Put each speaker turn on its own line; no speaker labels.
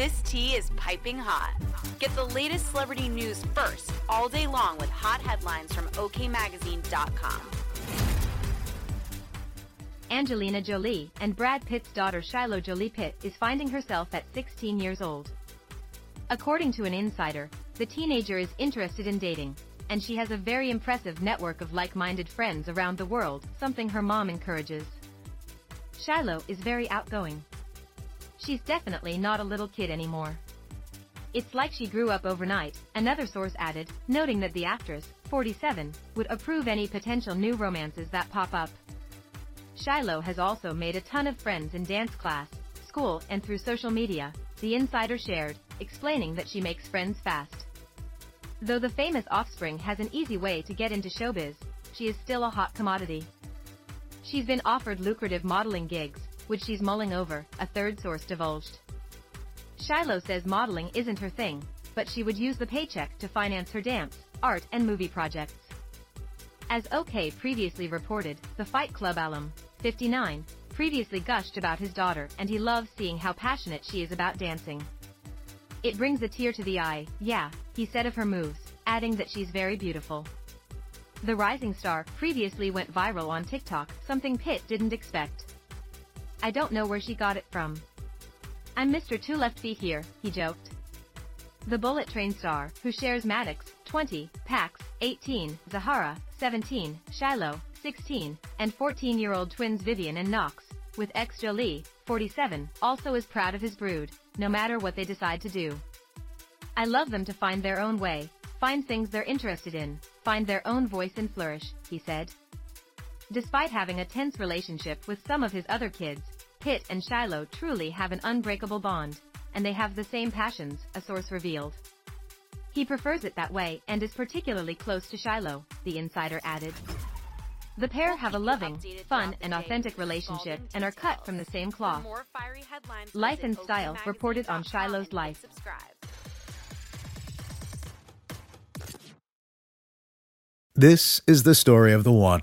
This tea is piping hot. Get the latest celebrity news first all day long with hot headlines from OKMagazine.com.
Angelina Jolie and Brad Pitt's daughter Shiloh Jolie Pitt is finding herself at 16 years old. According to an insider, the teenager is interested in dating, and she has a very impressive network of like-minded friends around the world, something her mom encourages. Shiloh is very outgoing. She's definitely not a little kid anymore. It's like she grew up overnight, another source added, noting that the actress, 47, would approve any potential new romances that pop up. Shiloh has also made a ton of friends in dance class, school, and through social media, the insider shared, explaining that she makes friends fast. Though the famous offspring has an easy way to get into showbiz, she is still a hot commodity. She's been offered lucrative modeling gigs, which she's mulling over, a third source divulged. Shiloh says modeling isn't her thing, but she would use the paycheck to finance her dance, art, and movie projects. As OK previously reported, the Fight Club alum, 59, previously gushed about his daughter and he loves seeing how passionate she is about dancing. It brings a tear to the eye, yeah, he said of her moves, adding that she's very beautiful. The rising star previously went viral on TikTok, something Pitt didn't expect. I don't know where she got it from. I'm Mr. Two Left Feet here, he joked. The Bullet Train star, who shares Maddox, 20, Pax, 18, Zahara, 17, Shiloh, 16, and 14-year-old twins Vivienne and Knox, with ex Jolie, 47, also is proud of his brood, no matter what they decide to do. I love them to find their own way, find things they're interested in, find their own voice and flourish, he said. Despite having a tense relationship with some of his other kids, Pitt and Shiloh truly have an unbreakable bond, and they have the same passions, a source revealed. He prefers it that way and is particularly close to Shiloh, the insider added. The pair have a loving, fun, and authentic relationship and are cut from the same cloth. Life and Style reported on Shiloh's life.
This is the story of the one.